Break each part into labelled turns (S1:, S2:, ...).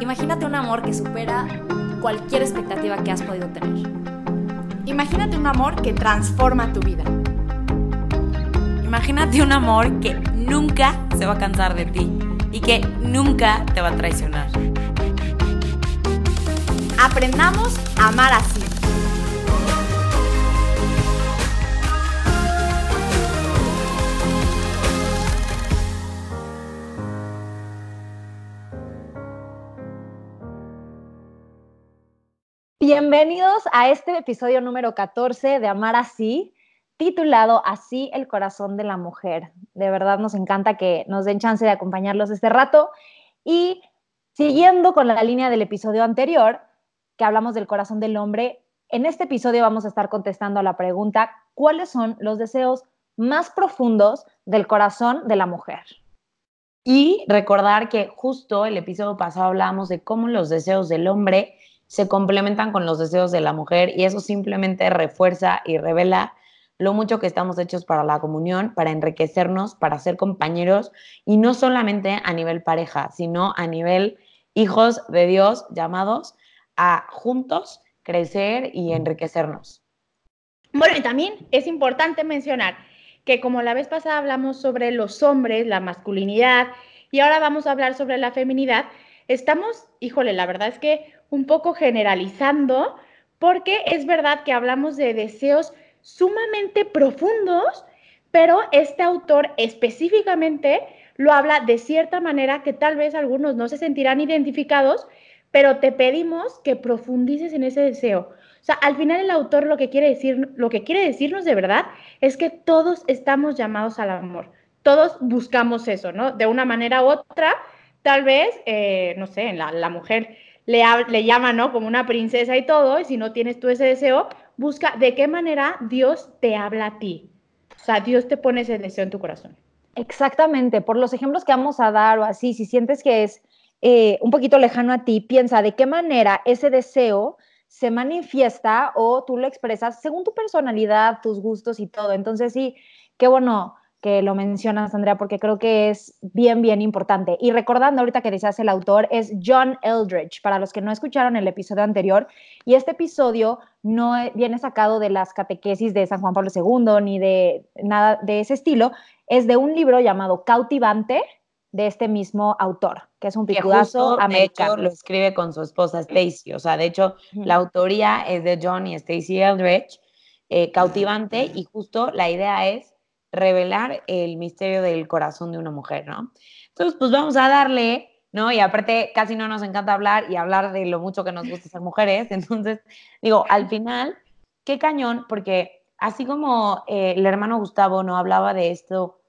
S1: Imagínate un amor que supera cualquier expectativa que has podido tener.
S2: Imagínate un amor que transforma tu vida.
S3: Imagínate un amor que nunca se va a cansar de ti y que nunca te va a traicionar.
S2: Aprendamos a amar así.
S4: Bienvenidos a este episodio número 14 de Amar así, titulado Así el corazón de la mujer. De verdad nos encanta que nos den chance de acompañarlos este rato. Y siguiendo con la línea del episodio anterior, que hablamos del corazón del hombre, en este episodio vamos a estar contestando a la pregunta, ¿cuáles son los deseos más profundos del corazón de la mujer?
S3: Y recordar que justo el episodio pasado hablábamos de cómo los deseos del hombre se complementan con los deseos de la mujer y eso simplemente refuerza y revela lo mucho que estamos hechos para la comunión, para enriquecernos, para ser compañeros y no solamente a nivel pareja, sino a nivel hijos de Dios llamados a juntos crecer y enriquecernos.
S2: Bueno, y también es importante mencionar que como la vez pasada hablamos sobre los hombres, la masculinidad, y ahora vamos a hablar sobre la feminidad, estamos, híjole, la verdad es que un poco generalizando, porque es verdad que hablamos de deseos sumamente profundos, pero este autor específicamente lo habla de cierta manera que tal vez algunos no se sentirán identificados, pero te pedimos que profundices en ese deseo. O sea, al final el autor lo que quiere decir, lo que quiere decirnos de verdad es que todos estamos llamados al amor. Todos buscamos eso, ¿no? De una manera u otra, tal vez, eh, no sé, la, la mujer le, le llama, ¿no? Como una princesa y todo, y si no tienes tú ese deseo, busca de qué manera Dios te habla a ti. O sea, Dios te pone ese deseo en tu corazón.
S4: Exactamente, por los ejemplos que vamos a dar o así, si sientes que es eh, un poquito lejano a ti, piensa de qué manera ese deseo se manifiesta o tú lo expresas según tu personalidad, tus gustos y todo. Entonces sí, qué bueno que lo mencionas, Andrea, porque creo que es bien, bien importante. Y recordando ahorita que decías el autor, es John Eldridge, para los que no escucharon el episodio anterior, y este episodio no viene sacado de las catequesis de San Juan Pablo II ni de nada de ese estilo, es de un libro llamado Cautivante de este mismo autor, que es un picudazo americano.
S3: De hecho, lo escribe con su esposa Stacy, o sea, de hecho, la autoría es de John y Stacy Eldridge, eh, Cautivante, y justo la idea es revelar el misterio del corazón de una mujer, ¿no? Entonces, pues vamos a darle, ¿no? Y aparte, casi no nos encanta hablar y hablar de lo mucho que nos gusta ser mujeres. Entonces, digo, al final, qué cañón, porque así como eh, el hermano Gustavo no hablaba de esto,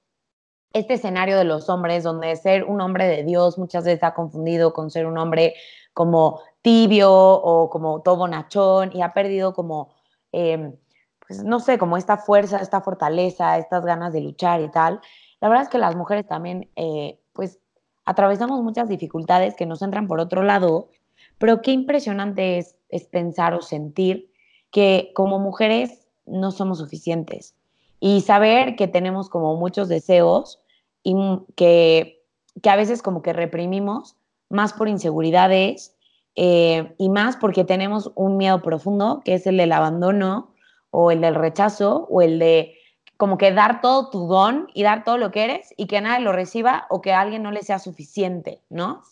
S3: este escenario de los hombres, donde ser un hombre de Dios muchas veces está confundido con ser un hombre como tibio o como todo bonachón y ha perdido como... Eh, no sé, como esta fuerza, esta fortaleza, estas ganas de luchar y tal. La verdad es que las mujeres también, eh, pues, atravesamos muchas dificultades que nos entran por otro lado, pero qué impresionante es, es pensar o sentir que como mujeres no somos suficientes y saber que tenemos como muchos deseos y que, que a veces como que reprimimos más por inseguridades eh, y más porque tenemos un miedo profundo, que es el del abandono o el del rechazo o el de como que dar todo tu don y dar todo lo que eres y que nadie lo reciba o que a alguien no le sea suficiente, ¿no?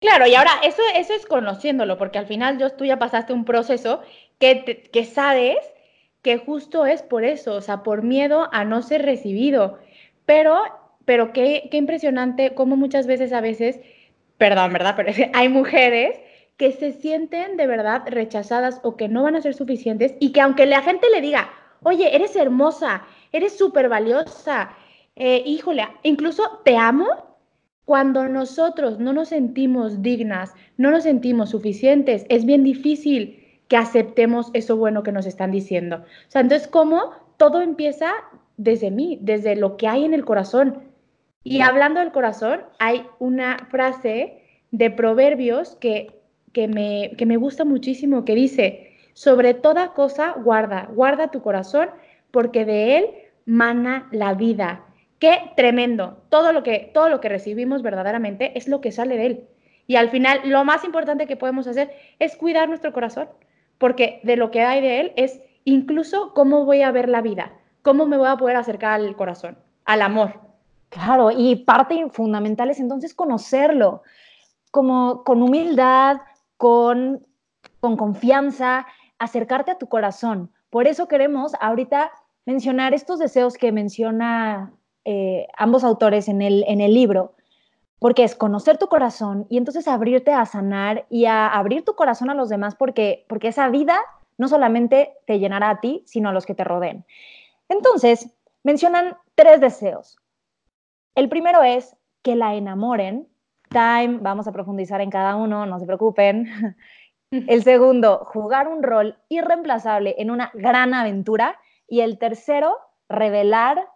S2: Claro, y ahora eso, eso es conociéndolo, porque al final yo, tú ya pasaste un proceso que, que sabes que justo es por eso, o sea, por miedo a no ser recibido. Pero, pero qué, qué impresionante cómo muchas veces a veces, perdón, ¿verdad? Pero hay mujeres que se sienten de verdad rechazadas o que no van a ser suficientes y que aunque la gente le diga, oye, eres hermosa, eres súper valiosa, eh, híjole, incluso te amo, cuando nosotros no nos sentimos dignas, no nos sentimos suficientes, es bien difícil que aceptemos eso bueno que nos están diciendo. O sea, entonces, ¿cómo todo empieza desde mí, desde lo que hay en el corazón? Y hablando del corazón, hay una frase de proverbios que que me, que me gusta muchísimo, que dice, sobre toda cosa guarda, guarda tu corazón, porque de él mana la vida. Qué tremendo. Todo lo que, todo lo que recibimos verdaderamente es lo que sale de él. Y al final, lo más importante que podemos hacer es cuidar nuestro corazón, porque de lo que hay de él es incluso cómo voy a ver la vida, cómo me voy a poder acercar al corazón, al amor.
S4: Claro, y parte fundamental es entonces conocerlo, como con humildad, con, con confianza, acercarte a tu corazón. Por eso queremos ahorita mencionar estos deseos que menciona eh, ambos autores en el, en el libro, porque es conocer tu corazón y entonces abrirte a sanar y a abrir tu corazón a los demás, porque, porque esa vida no solamente te llenará a ti, sino a los que te rodeen. Entonces, mencionan tres deseos. El primero es que la enamoren. Time, vamos a profundizar en cada uno, no se preocupen. El segundo, jugar un rol irreemplazable en una gran aventura. Y el tercero, revelar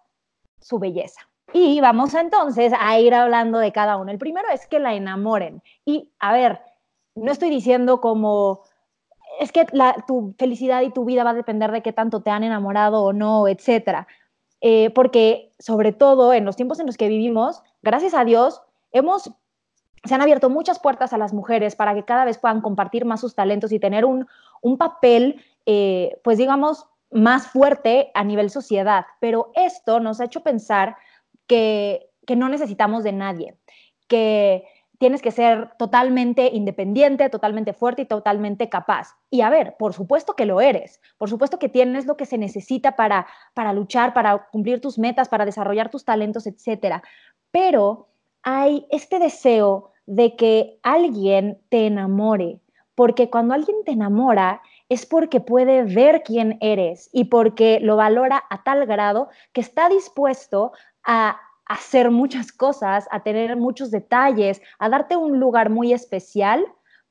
S4: su belleza. Y vamos entonces a ir hablando de cada uno. El primero es que la enamoren. Y a ver, no estoy diciendo como, es que tu felicidad y tu vida va a depender de qué tanto te han enamorado o no, etcétera. Eh, porque sobre todo en los tiempos en los que vivimos, gracias a Dios, hemos, se han abierto muchas puertas a las mujeres para que cada vez puedan compartir más sus talentos y tener un, papel, eh, pues digamos, más fuerte a nivel sociedad. Pero esto nos ha hecho pensar que, que no necesitamos de nadie, que tienes que ser totalmente independiente, totalmente fuerte y totalmente capaz. Y a ver, por supuesto que lo eres, por supuesto que tienes lo que se necesita para, para luchar, para cumplir tus metas, para desarrollar tus talentos, etc. Pero hay este deseo de que alguien te enamore, porque cuando alguien te enamora es porque puede ver quién eres y porque lo valora a tal grado que está dispuesto a hacer muchas cosas, a tener muchos detalles, a darte un lugar muy especial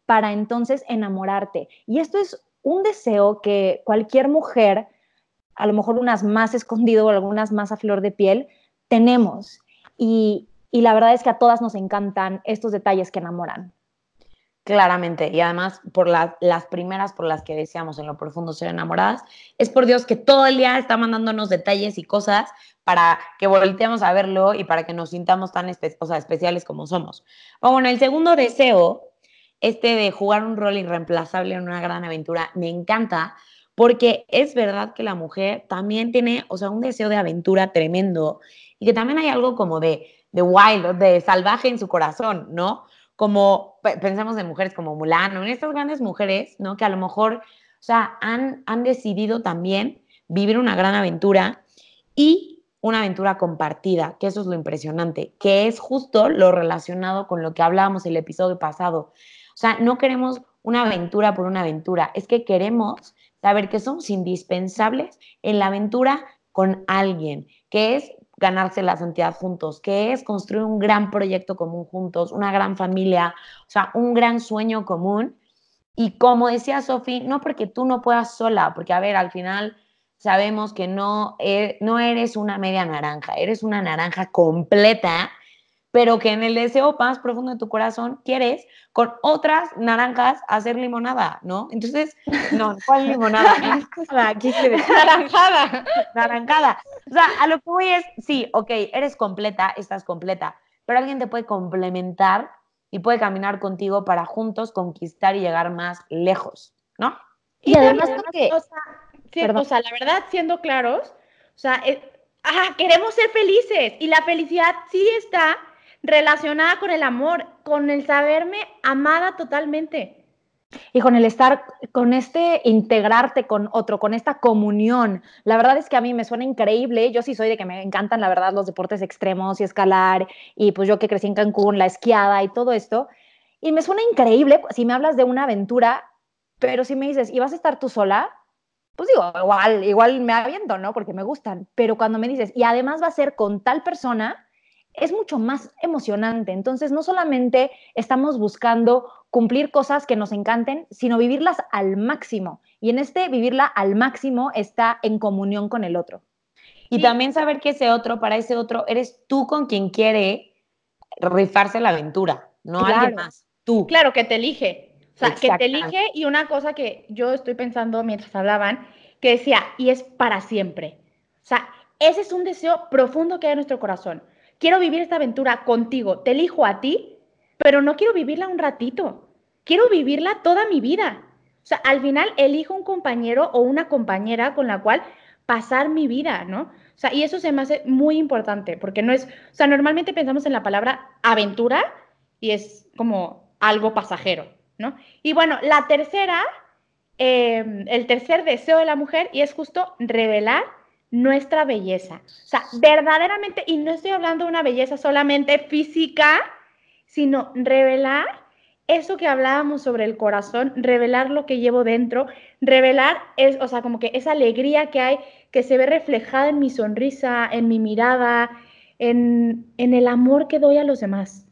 S4: para entonces enamorarte. Y esto es un deseo que cualquier mujer, a lo mejor unas más escondido, algunas más a flor de piel, tenemos. Y, y la verdad es que a todas nos encantan estos detalles que enamoran.
S3: Claramente, y además por las primeras por las que deseamos en lo profundo ser enamoradas, es por Dios que todo el día está mandándonos detalles y cosas para que volteemos a verlo y para que nos sintamos tan especiales como somos. Bueno, el segundo deseo, este de jugar un rol irreemplazable en una gran aventura, me encanta porque es verdad que la mujer también tiene, o sea, un deseo de aventura tremendo y que también hay algo como de, de wild, de salvaje en su corazón, ¿no? como pensamos en mujeres como Mulano, en estas grandes mujeres, ¿no? Que a lo mejor, o sea, han, han decidido también vivir una gran aventura y una aventura compartida, que eso es lo impresionante, que es justo lo relacionado con lo que hablábamos el episodio pasado. O sea, no queremos una aventura por una aventura, es que queremos saber que somos indispensables en la aventura con alguien, que es ganarse la santidad juntos, que es construir un gran proyecto común juntos, una gran familia, o sea, un gran sueño común. Y como decía Sofi, no porque tú no puedas sola, porque a ver, al final sabemos que no, e, no eres una media naranja, eres una naranja completa pero que en el deseo más profundo de tu corazón quieres con otras naranjas hacer limonada, ¿no? Entonces, no, ¿cuál limonada? Naranjada. Naranjada. O sea, a lo que voy es, sí, ok, eres completa, estás completa, pero alguien te puede complementar y puede caminar contigo para juntos conquistar y llegar más lejos, ¿no?
S2: Y, además, porque... O sea, o sea, la verdad, siendo claros, o sea, ah, queremos ser felices y la felicidad sí está relacionada con el amor, con el saberme amada totalmente.
S4: Y con el estar, con este integrarte con otro, con esta comunión. La verdad es que a mí me suena increíble. Yo sí soy de que me encantan, la verdad, los deportes extremos y escalar. Y pues yo que crecí en Cancún, la esquiada y todo esto. Y me suena increíble si me hablas de una aventura, pero si me dices, ¿y vas a estar tú sola? Pues digo, igual, igual me aviento, ¿no? Porque me gustan. Pero cuando me dices, y además va a ser con tal persona, es mucho más emocionante. Entonces, no solamente estamos buscando cumplir cosas que nos encanten, sino vivirlas al máximo. Y en este vivirla al máximo está en comunión con el otro.
S3: Y también saber que ese otro, para ese otro, eres tú con quien quiere rifarse la aventura, no alguien más. Tú.
S2: Claro, que te elige. O sea, que te elige y una cosa que yo estoy pensando mientras hablaban, que decía, y es para siempre. O sea, ese es un deseo profundo que hay en nuestro corazón quiero vivir esta aventura contigo, te elijo a ti, pero no quiero vivirla un ratito, quiero vivirla toda mi vida. O sea, al final elijo un compañero o una compañera con la cual pasar mi vida, ¿no? O sea, y eso se me hace muy importante, porque no es, o sea, normalmente pensamos en la palabra aventura y es como algo pasajero, ¿no? Y bueno, la tercera, em, el tercer deseo de la mujer, y es justo revelar nuestra belleza. O sea, verdaderamente, y no estoy hablando de una belleza solamente física, sino revelar eso que hablábamos sobre el corazón, revelar lo que llevo dentro, revelar es, o sea, como que esa alegría que hay, que se ve reflejada en mi sonrisa, en mi mirada, en, en el amor que doy a los demás.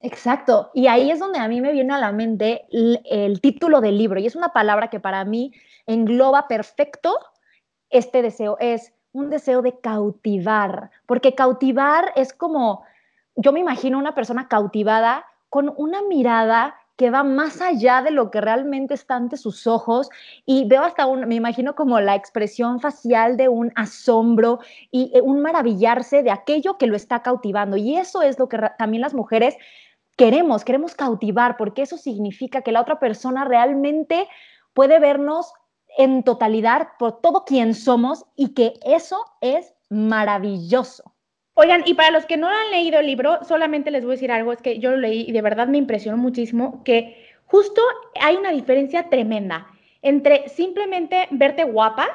S4: Exacto, y ahí es donde a mí me viene a la mente el, el título del libro, y es una palabra que para mí engloba perfecto este deseo, es un deseo de cautivar, porque cautivar es como, yo me imagino una persona cautivada con una mirada que va más allá de lo que realmente está ante sus ojos y veo hasta un, me imagino como la expresión facial de un asombro y eh, un maravillarse de aquello que lo está cautivando. Y eso es lo que también las mujeres queremos, queremos cautivar, porque eso significa que la otra persona realmente puede vernos en totalidad por todo quien somos y que eso es maravilloso.
S2: Oigan, y para los que no han leído el libro, solamente les voy a decir algo, es que yo lo leí y de verdad me impresionó muchísimo que justo hay una diferencia tremenda entre simplemente verte guapa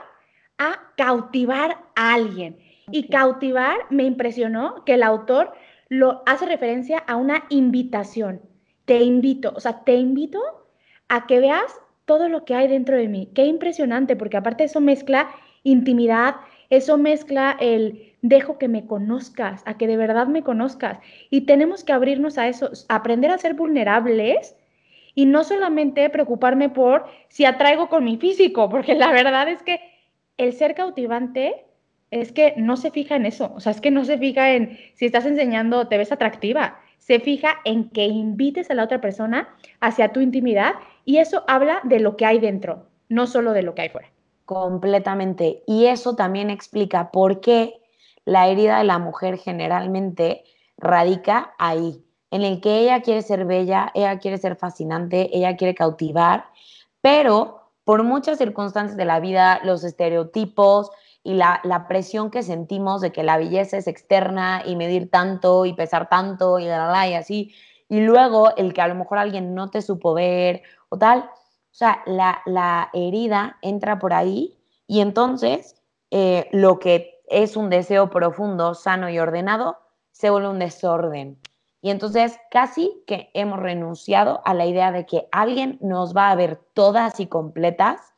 S2: a cautivar a alguien. Y cautivar me impresionó que el autor lo hace referencia a una invitación. Te invito, o sea, te invito a que veas todo lo que hay dentro de mí. Qué impresionante, porque aparte eso mezcla intimidad, eso mezcla el dejo que me conozcas, a que de verdad me conozcas. Y tenemos que abrirnos a eso, aprender a ser vulnerables y no solamente preocuparme por si atraigo con mi físico, porque la verdad es que el ser cautivante es que no se fija en eso, o sea, es que no se fija en si estás enseñando, te ves atractiva, se fija en que invites a la otra persona hacia tu intimidad y eso habla de lo que hay dentro, no solo de lo que hay fuera.
S3: Completamente. Y eso también explica por qué la herida de la mujer generalmente radica ahí, en el que ella quiere ser bella, ella quiere ser fascinante, ella quiere cautivar, pero por muchas circunstancias de la vida, los estereotipos y la, presión que sentimos de que la belleza es externa y medir tanto y pesar tanto y, la, y así, y luego el que a lo mejor alguien no te supo ver o tal, o sea, la, la herida entra por ahí y entonces eh, lo que es un deseo profundo, sano y ordenado, se vuelve un desorden. Y entonces casi que hemos renunciado a la idea de que alguien nos va a ver todas y completas,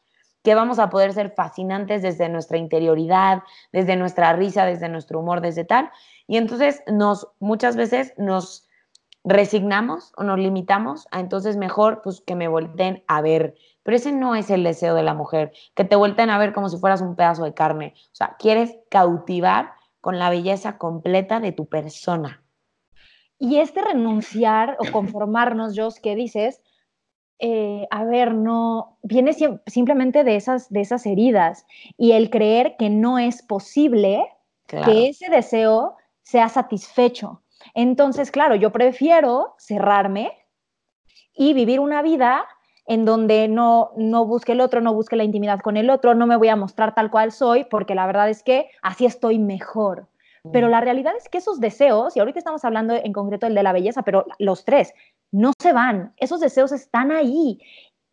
S3: que vamos a poder ser fascinantes desde nuestra interioridad, desde nuestra risa, desde nuestro humor, desde tal. Y entonces nos muchas veces nos resignamos o nos limitamos a entonces mejor pues que me volteen a ver pero ese no es el deseo de la mujer, que te vuelten a ver como si fueras un pedazo de carne. O sea, quieres cautivar con la belleza completa de tu persona.
S4: Y este renunciar o conformarnos, Jos, ¿qué dices? Eh, a ver, no, viene simplemente de esas, de esas heridas y el creer que no es posible que ese deseo sea satisfecho. Entonces, claro, yo prefiero cerrarme y vivir una vida en donde no, no busque el otro, no busque la intimidad con el otro, no me voy a mostrar tal cual soy, porque la verdad es que así estoy mejor. Pero mm. la realidad es que esos deseos, y ahorita estamos hablando en concreto el de la belleza, pero los tres, no se van, esos deseos están ahí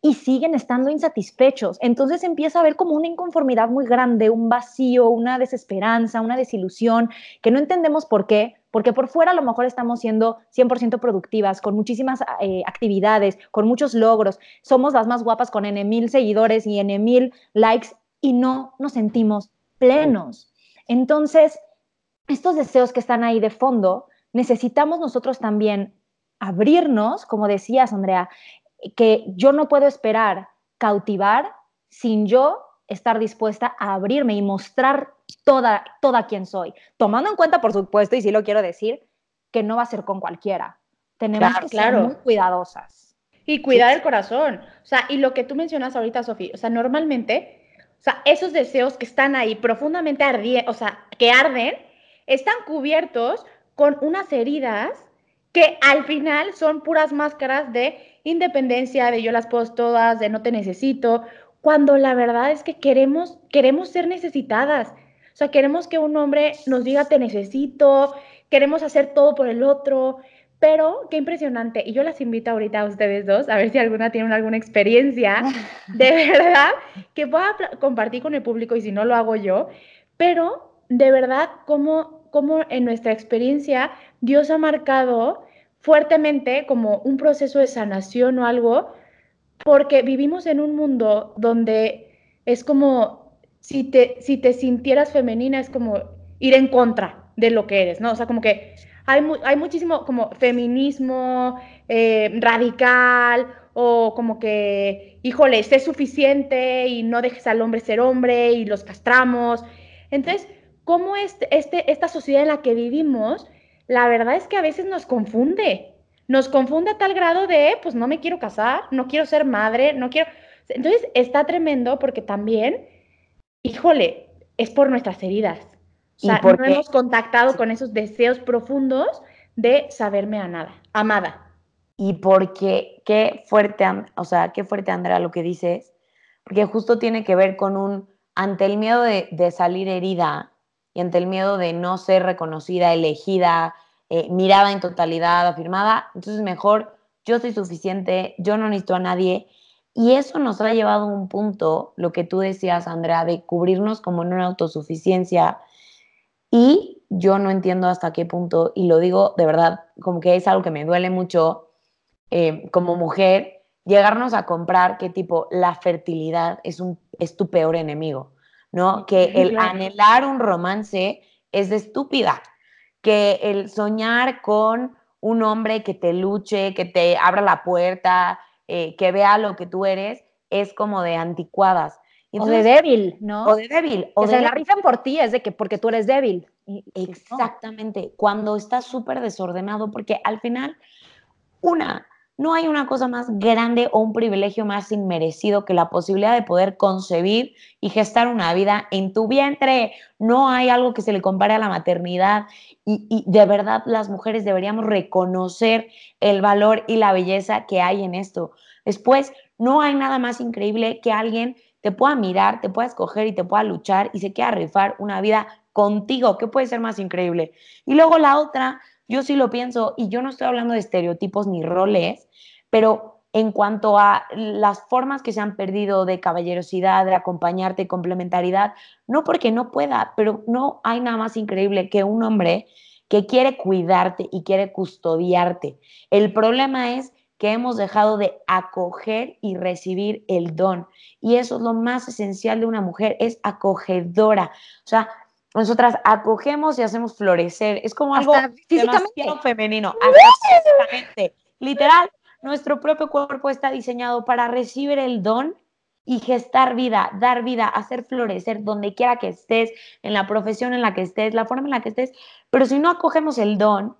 S4: y siguen estando insatisfechos. Entonces empieza a haber como una inconformidad muy grande, un vacío, una desesperanza, una desilusión, que no entendemos por qué, porque por fuera a lo mejor estamos siendo 100% productivas, con muchísimas eh, actividades, con muchos logros, somos las más guapas con N mil seguidores y N mil likes y no nos sentimos plenos. Entonces, estos deseos que están ahí de fondo, necesitamos nosotros también abrirnos, como decías, Andrea, que yo no puedo esperar cautivar sin yo estar dispuesta a abrirme y mostrar toda, toda quien soy. Tomando en cuenta, por supuesto, y sí lo quiero decir, que no va a ser con cualquiera. Tenemos que ser muy cuidadosas.
S2: Y cuidar el corazón. O sea, y lo que tú mencionas ahorita, Sofía, o sea, normalmente, o sea, esos deseos que están ahí profundamente ardiendo, o sea, que arden, están cubiertos con unas heridas que al final son puras máscaras de independencia, de yo las puedo todas, de no te necesito, cuando la verdad es que queremos, queremos ser necesitadas. O sea, queremos que un hombre nos diga te necesito, queremos hacer todo por el otro, pero qué impresionante. Y yo las invito ahorita a ustedes dos, a ver si alguna tiene alguna experiencia de verdad que pueda compartir con el público y si no lo hago yo. Pero de verdad, cómo, cómo en nuestra experiencia Dios ha marcado fuertemente como un proceso de sanación o algo, porque vivimos en un mundo donde es como si te, si te sintieras femenina, es como ir en contra de lo que eres, ¿no? O sea, como que hay, muchísimo como feminismo eh, radical o como que, híjole, sé suficiente y no dejes al hombre ser hombre y los castramos. Entonces, ¿cómo este, este, esta sociedad en la que vivimos, la verdad es que a veces nos confunde? Nos confunde a tal grado de, pues no me quiero casar, no quiero ser madre, no quiero... Entonces, está tremendo porque también, híjole, es por nuestras heridas. O sea, no hemos contactado con esos deseos profundos de saberme a nada, amada.
S3: Y porque qué fuerte, o sea, qué fuerte Andrea lo que dices, porque justo tiene que ver con un, ante el miedo de, salir herida ante el miedo de no ser reconocida, elegida, eh, mirada en totalidad, afirmada, entonces mejor yo soy suficiente, yo no necesito a nadie. Y eso nos ha llevado a un punto, lo que tú decías, Andrea, de cubrirnos como en una autosuficiencia y yo no entiendo hasta qué punto, y lo digo de verdad, como que es algo que me duele mucho eh, como mujer, llegarnos a comprar que tipo la fertilidad es, un, es tu peor enemigo, ¿no? Que el anhelar un romance es de estúpida, que el soñar con un hombre que te luche, que te abra la puerta, eh, que vea lo que tú eres, es como de anticuadas
S4: o de débil, ¿no?
S3: O de débil. O
S4: que se la rifan por ti, es de que porque tú eres débil.
S3: Exactamente, cuando estás súper desordenado, porque al final, una, no hay una cosa más grande o un privilegio más inmerecido que la posibilidad de poder concebir y gestar una vida en tu vientre. No hay algo que se le compare a la maternidad y, de verdad las mujeres deberíamos reconocer el valor y la belleza que hay en esto. Después, no hay nada más increíble que alguien te pueda mirar, te pueda escoger y te pueda luchar y se quiera rifar una vida contigo, ¿qué puede ser más increíble? Y luego la otra, yo sí lo pienso, y yo no estoy hablando de estereotipos ni roles, pero en cuanto a las formas que se han perdido de caballerosidad, de acompañarte, complementariedad, no porque no pueda, pero no hay nada más increíble que un hombre que quiere cuidarte y quiere custodiarte. El problema es que hemos dejado de acoger y recibir el don. Y eso es lo más esencial de una mujer, es acogedora. O sea, nosotras acogemos y hacemos florecer. Es como algo demasiado femenino. físicamente. Literal, nuestro propio cuerpo está diseñado para recibir el don y gestar vida, dar vida, hacer florecer donde quiera que estés, en la profesión en la que estés, la forma en la que estés. Pero si no acogemos el don,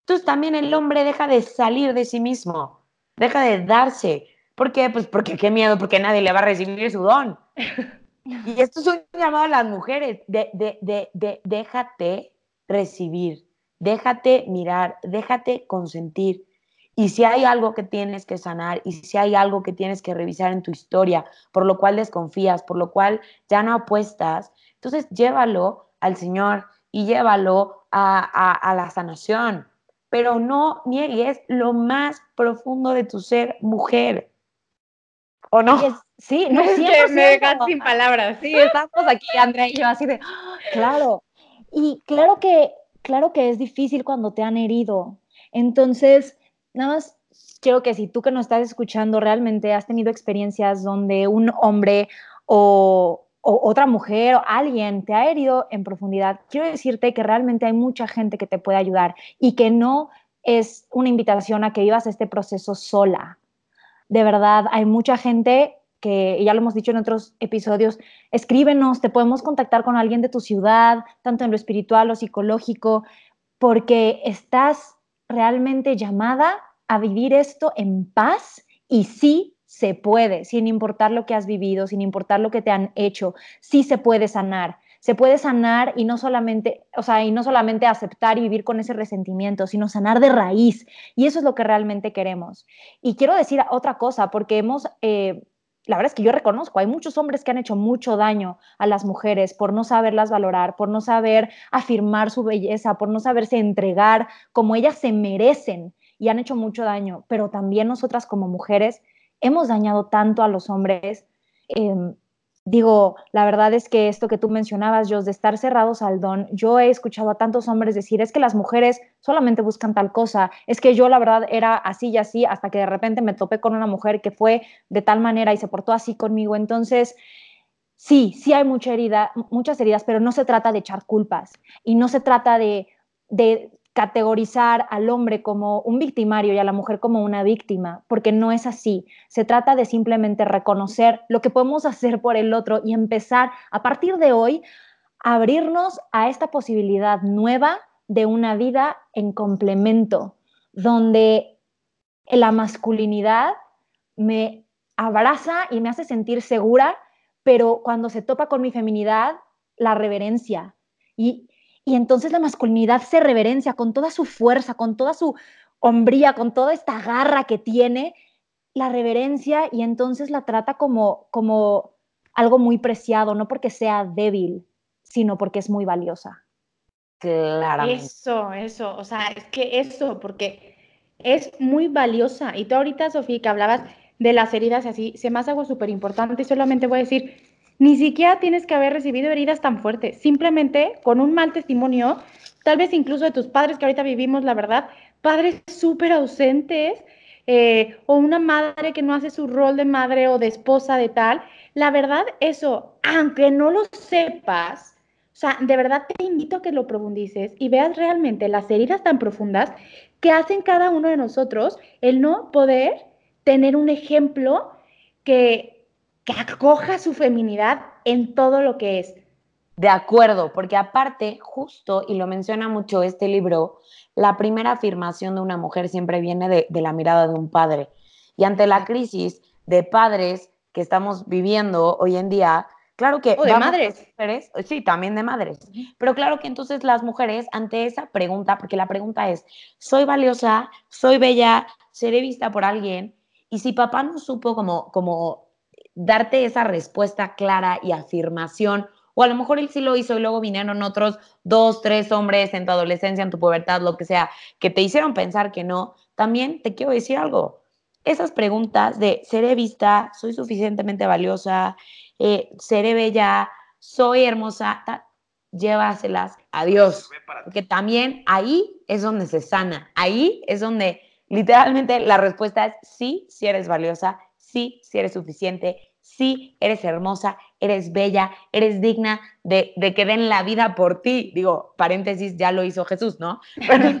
S3: entonces también el hombre deja de salir de sí mismo, deja de darse. ¿Por qué? Pues porque qué miedo, porque nadie le va a recibir su don. Y esto es un llamado a las mujeres, de, de, de, de, déjate recibir, déjate mirar, déjate consentir. Y si hay algo que tienes que sanar y si hay algo que tienes que revisar en tu historia, por lo cual desconfías, por lo cual ya no apuestas, entonces llévalo al Señor y llévalo a, a, a la sanación pero no niegues lo más profundo de tu ser mujer. ¿O no?
S4: sí, no
S2: es que me dejas sin palabras.
S4: Sí, estamos aquí, Andrea y yo así de, claro. Y claro que, claro que es difícil cuando te han herido. Entonces, nada más quiero que si tú que nos estás escuchando realmente has tenido experiencias donde un hombre o o otra mujer o alguien te ha herido en profundidad, quiero decirte que realmente hay mucha gente que te puede ayudar y que no es una invitación a que vivas este proceso sola. De verdad, hay mucha gente que, ya lo hemos dicho en otros episodios, escríbenos, te podemos contactar con alguien de tu ciudad, tanto en lo espiritual o psicológico, porque estás realmente llamada a vivir esto en paz y sí se puede, sin importar lo que has vivido, sin importar lo que te han hecho, sí se puede sanar, se puede sanar y no solamente, o sea, y no solamente aceptar y vivir con ese resentimiento, sino sanar de raíz. Y eso es lo que realmente queremos. Y quiero decir otra cosa, porque hemos, eh, la verdad es que yo reconozco, hay muchos hombres que han hecho mucho daño a las mujeres por no saberlas valorar, por no saber afirmar su belleza, por no saberse entregar como ellas se merecen y han hecho mucho daño, pero también nosotras como mujeres hemos dañado tanto a los hombres. Em, Digo, la verdad es que esto que tú mencionabas, Jos, de estar cerrados al don, yo he escuchado a tantos hombres decir, es que las mujeres solamente buscan tal cosa, es que yo la verdad era así y así, hasta que de repente me topé con una mujer que fue de tal manera y se portó así conmigo. Entonces, sí, sí hay mucha herida, muchas heridas, pero no se trata de echar culpas y no se trata de, de categorizar al hombre como un victimario y a la mujer como una víctima, porque no es así. Se trata de simplemente reconocer lo que podemos hacer por el otro y empezar a partir de hoy a abrirnos a esta posibilidad nueva de una vida en complemento, donde la masculinidad me abraza y me hace sentir segura, pero cuando se topa con mi feminidad, la reverencia. Y, y entonces la masculinidad se reverencia con toda su fuerza, con toda su hombría, con toda esta garra que tiene, la reverencia y entonces la trata como, como algo muy preciado, no porque sea débil, sino porque es muy valiosa.
S2: Claramente. Eso, eso, o sea, es que eso, porque es muy valiosa. Y tú ahorita, Sofía, que hablabas de las heridas así, se me hace algo súper importante y solamente voy a decir, ni siquiera tienes que haber recibido heridas tan fuertes. Simplemente con un mal testimonio, tal vez incluso de tus padres, que ahorita vivimos, la verdad, padres súper ausentes, eh, o una madre que no hace su rol de madre o de esposa de tal. La verdad, eso, aunque no lo sepas, o sea, de verdad te invito a que lo profundices y veas realmente las heridas tan profundas que hacen cada uno de nosotros el no poder tener un ejemplo que que acoja su feminidad en todo lo que es.
S3: De acuerdo, porque aparte, justo, y lo menciona mucho este libro, la primera afirmación de una mujer siempre viene de, la mirada de un padre. Y ante la crisis de padres que estamos viviendo hoy en día, claro que...
S2: O de madres.
S3: Mujeres, sí, también de madres. Pero claro que entonces las mujeres, ante esa pregunta, porque la pregunta es, ¿soy valiosa? ¿Soy bella? ¿Seré vista por alguien? Y si papá no supo como, como darte esa respuesta clara y afirmación, o a lo mejor él sí lo hizo y luego vinieron otros dos, tres hombres en tu adolescencia, en tu pubertad, lo que sea, que te hicieron pensar que no, también te quiero decir algo. Esas preguntas de seré vista, soy suficientemente valiosa, eh, seré bella, soy hermosa, llévaselas a Dios. Porque también ahí es donde se sana, ahí es donde literalmente la respuesta es sí, si eres valiosa, sí, si eres suficiente, sí, eres hermosa, eres bella, eres digna de, que den la vida por ti. Digo, paréntesis, ya lo hizo Jesús, ¿no? Pero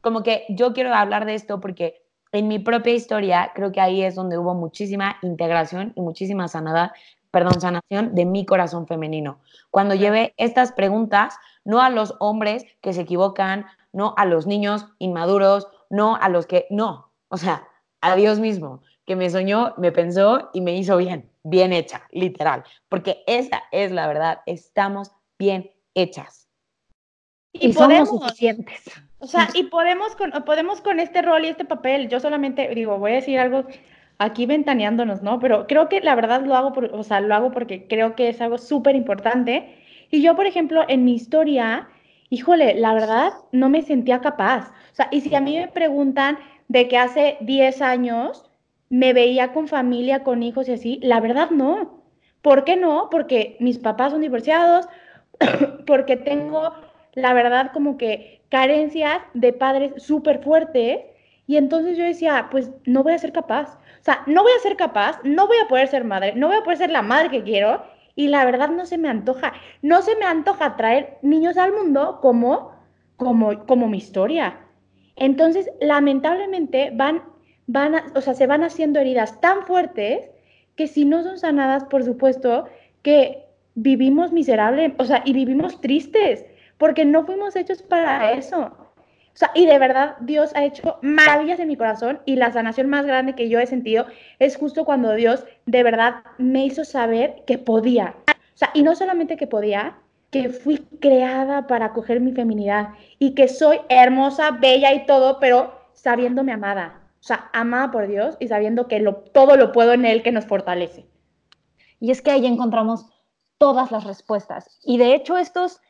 S3: como que yo quiero hablar de esto porque en mi propia historia creo que ahí es donde hubo muchísima integración y muchísima sanada, perdón, sanación de mi corazón femenino. Cuando llevé estas preguntas, no a los hombres que se equivocan, no a los niños inmaduros, no a los que, no, o sea, a Dios mismo que me soñó, me pensó y me hizo bien, bien hecha, literal. Porque esa es la verdad, estamos bien hechas.
S2: Y, podemos, somos suficientes. O sea, y podemos con, podemos con este rol y este papel. Yo solamente digo, voy a decir algo aquí ventaneándonos, ¿no? Pero creo que la verdad lo hago, por, o sea, lo hago porque creo que es algo súper importante. Y yo, por ejemplo, en mi historia, híjole, la verdad no me sentía capaz. O sea, y si a mí me preguntan de que hace 10 años me veía con familia, con hijos y así, la verdad no. ¿Por qué no? Porque mis papás son divorciados, porque tengo, la verdad, como que carencias de padres súper fuertes. Y entonces yo decía, pues no voy a ser capaz. O sea, no voy a ser capaz, no voy a poder ser madre, no voy a poder ser la madre que quiero. Y la verdad no se me antoja. No se me antoja traer niños al mundo como, como, como mi historia. Entonces, lamentablemente van van o sea, se van haciendo heridas tan fuertes que si no son sanadas, por supuesto, que vivimos miserable, o sea, y vivimos tristes, porque no fuimos hechos para eso. O sea, y de verdad Dios ha hecho maravillas en mi corazón y la sanación más grande que yo he sentido es justo cuando Dios de verdad me hizo saber que podía. O sea, y no solamente que podía, que fui creada para acoger mi feminidad y que soy hermosa, bella y todo, pero sabiéndome amada. O sea, amada por Dios y sabiendo que lo, todo lo puedo en Él que nos fortalece.
S4: Y es que ahí encontramos todas las respuestas. Y de hecho, estos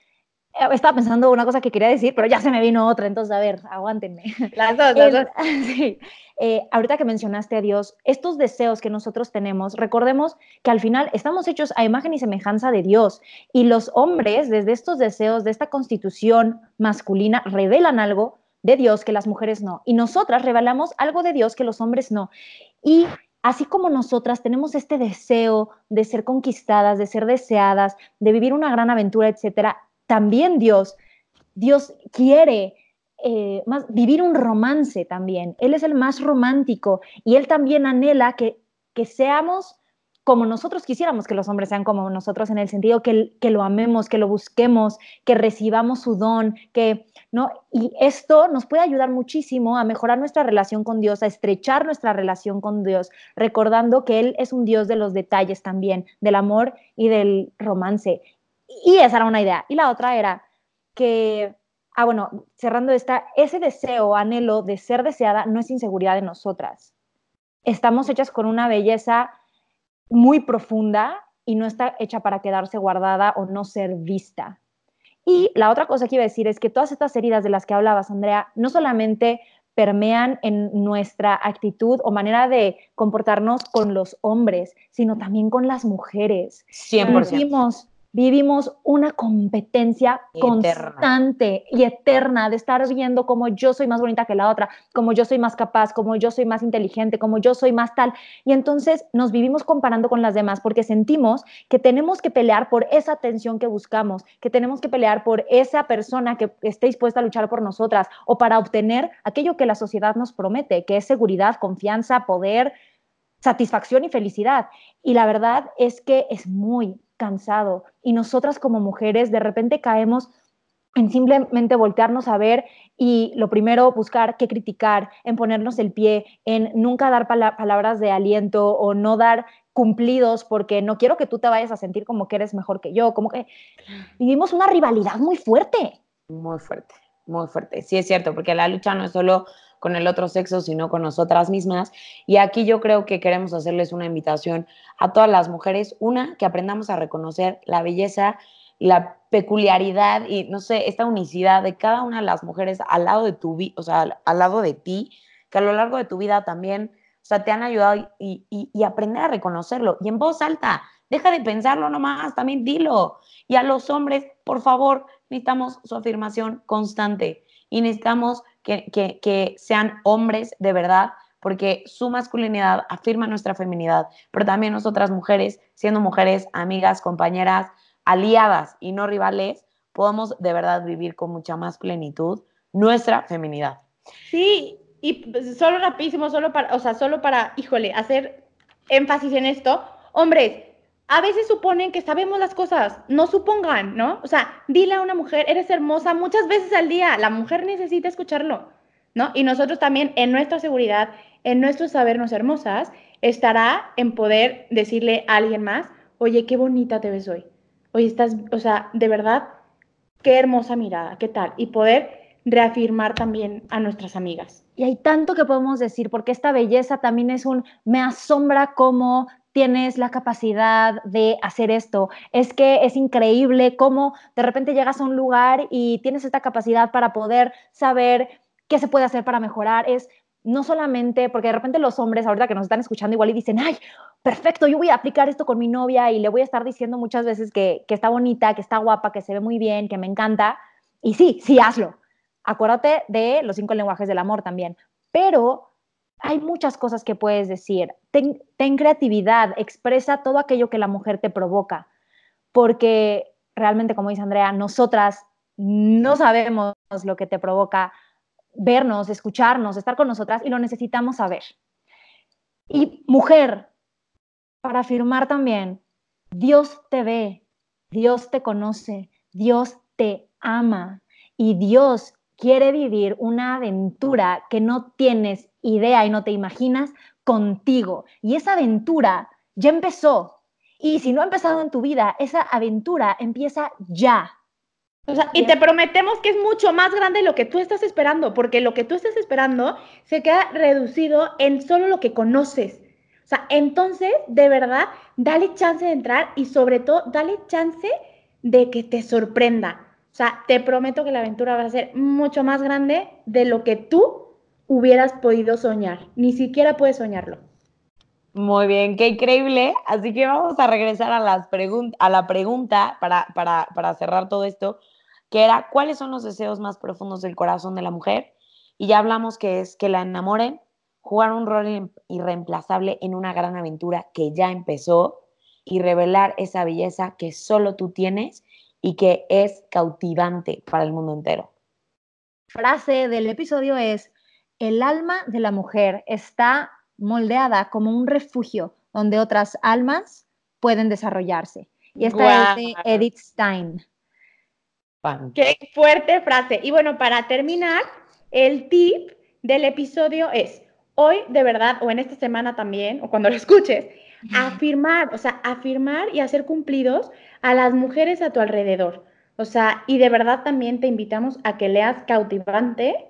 S4: eh, estaba pensando una cosa que quería decir, pero ya se me vino otra, entonces a ver, aguántenme.
S2: Las dos, las dos.
S4: Sí. Eh, ahorita que mencionaste a Dios, estos deseos que nosotros tenemos, recordemos que al final estamos hechos a imagen y semejanza de Dios y los hombres desde estos deseos, de esta constitución masculina, revelan algo de Dios que las mujeres no. Y nosotras revelamos algo de Dios que los hombres no. Y así como nosotras tenemos este deseo de ser conquistadas, de ser deseadas, de vivir una gran aventura, etcétera, también Dios, Dios quiere eh, más, vivir un romance también. Él es el más romántico y él también anhela que, que seamos como nosotros quisiéramos que los hombres sean como nosotros en el sentido que, que lo amemos, que lo busquemos, que recibamos su don, que no y esto nos puede ayudar muchísimo a mejorar nuestra relación con Dios, a estrechar nuestra relación con Dios, recordando que él es un Dios de los detalles también, del amor y del romance y esa era una idea. Y la otra era que, ah, bueno, cerrando esta, ese deseo, anhelo de ser deseada no es inseguridad de nosotras. Estamos hechas con una belleza muy profunda y no está hecha para quedarse guardada o no ser vista. Y la otra cosa que iba a decir es que todas estas heridas de las que hablabas, Andrea, no solamente permean en nuestra actitud o manera de comportarnos con los hombres, sino también con las mujeres.
S3: 100%
S4: vivimos una competencia constante y eterna de estar viendo como yo soy más bonita que la otra, como yo soy más capaz, como yo soy más inteligente, como yo soy más tal. Y entonces nos vivimos comparando con las demás porque sentimos que tenemos que pelear por esa atención que buscamos, que tenemos que pelear por esa persona que esté dispuesta a luchar por nosotras o para obtener aquello que la sociedad nos promete, que es seguridad, confianza, poder, satisfacción y felicidad. Y la verdad es que es muy cansado y nosotras como mujeres de repente caemos en simplemente voltearnos a ver y lo primero buscar qué criticar, en ponernos el pie, en nunca dar palabras de aliento o no dar cumplidos porque no quiero que tú te vayas a sentir como que eres mejor que yo, como que vivimos una rivalidad muy fuerte.
S3: Muy fuerte, muy fuerte. Sí es cierto, porque la lucha no es solo con el otro sexo, sino con nosotras mismas. Y aquí yo creo que queremos hacerles una invitación a todas las mujeres, una, que aprendamos a reconocer la belleza, la peculiaridad y, no sé, esta unicidad de cada una de las mujeres al lado de tu vida, o sea, al, lado de ti, que a lo largo de tu vida también, o sea, te han ayudado y, y aprender a reconocerlo. Y en voz alta, deja de pensarlo nomás, también dilo. Y a los hombres, por favor, necesitamos su afirmación constante y necesitamos que, sean hombres de verdad, porque su masculinidad afirma nuestra feminidad, pero también nosotras mujeres, siendo mujeres, amigas, compañeras, aliadas y no rivales, podamos de verdad vivir con mucha más plenitud nuestra feminidad.
S2: Sí, y solo rapidísimo, solo para, o sea, solo para, híjole, hacer énfasis en esto, hombres, a veces suponen que sabemos las cosas, no supongan, ¿no? O sea, dile a una mujer, eres hermosa muchas veces al día, la mujer necesita escucharlo, ¿no? Y nosotros también en nuestra seguridad, en nuestro sabernos hermosas, estará en poder decirle a alguien más, oye, qué bonita te ves hoy, oye, estás, o sea, de verdad, qué hermosa mirada, qué tal, y poder reafirmar también a nuestras amigas.
S4: Y hay tanto que podemos decir, porque esta belleza también es un, me asombra cómo tienes la capacidad de hacer esto. Es que es increíble cómo de repente llegas a un lugar y tienes esta capacidad para poder saber qué se puede hacer para mejorar. Es no solamente, porque de repente los hombres ahorita que nos están escuchando igual y dicen, ay, perfecto, yo voy a aplicar esto con mi novia y le voy a estar diciendo muchas veces que, que está bonita, que está guapa, que se ve muy bien, que me encanta. Y sí, sí, hazlo. Acuérdate de los cinco lenguajes del amor también. Pero hay muchas cosas que puedes decir. Ten, creatividad, expresa todo aquello que la mujer te provoca, porque realmente, como dice Andrea, nosotras no sabemos lo que te provoca vernos, escucharnos, estar con nosotras y lo necesitamos saber. Y mujer, para afirmar también, Dios te ve, Dios te conoce, Dios te ama y Dios quiere vivir una aventura que no tienes idea y no te imaginas contigo. Y esa aventura ya empezó Y si no ha empezado en tu vida, esa aventura empieza ya.
S2: Y te prometemos que es mucho más grande lo que tú estás esperando, porque lo que tú estás esperando se queda reducido en solo lo que conoces. O sea, entonces, de verdad, dale chance de entrar y sobre todo, dale chance de que te sorprenda. Sea, te prometo que la aventura va a ser mucho más grande de lo que tú hubieras podido soñar. Ni siquiera puedes soñarlo.
S3: Muy bien, qué increíble. Así que vamos a regresar a, las a la pregunta para, para, para cerrar todo esto, que era, ¿cuáles son los deseos más profundos del corazón de la mujer? Y ya hablamos que es que la enamoren, jugar un rol irreemplazable en una gran aventura que ya empezó y revelar esa belleza que solo tú tienes y que es cautivante para el mundo entero.
S4: Frase del episodio es, el alma de la mujer está moldeada como un refugio donde otras almas pueden desarrollarse. Y esta es de Edith Stein.
S2: Qué fuerte frase. Y bueno, para terminar, el tip del episodio es, hoy de verdad, o en esta semana también, o cuando lo escuches, afirmar, o sea, afirmar y hacer cumplidos a las mujeres a tu alrededor. O sea, y de verdad también te invitamos a que leas Cautivante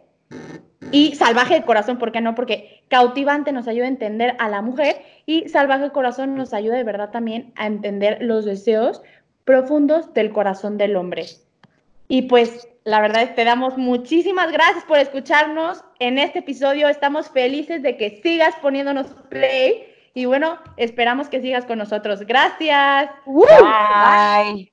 S2: y Salvaje de Corazón, ¿por qué no? Porque Cautivante nos ayuda a entender a la mujer y Salvaje de Corazón nos ayuda de verdad también a entender los deseos profundos del corazón del hombre. Y pues la verdad es que te damos muchísimas gracias por escucharnos en este episodio. Estamos felices de que sigas poniéndonos play y bueno, esperamos que sigas con nosotros. Gracias.
S3: Bye.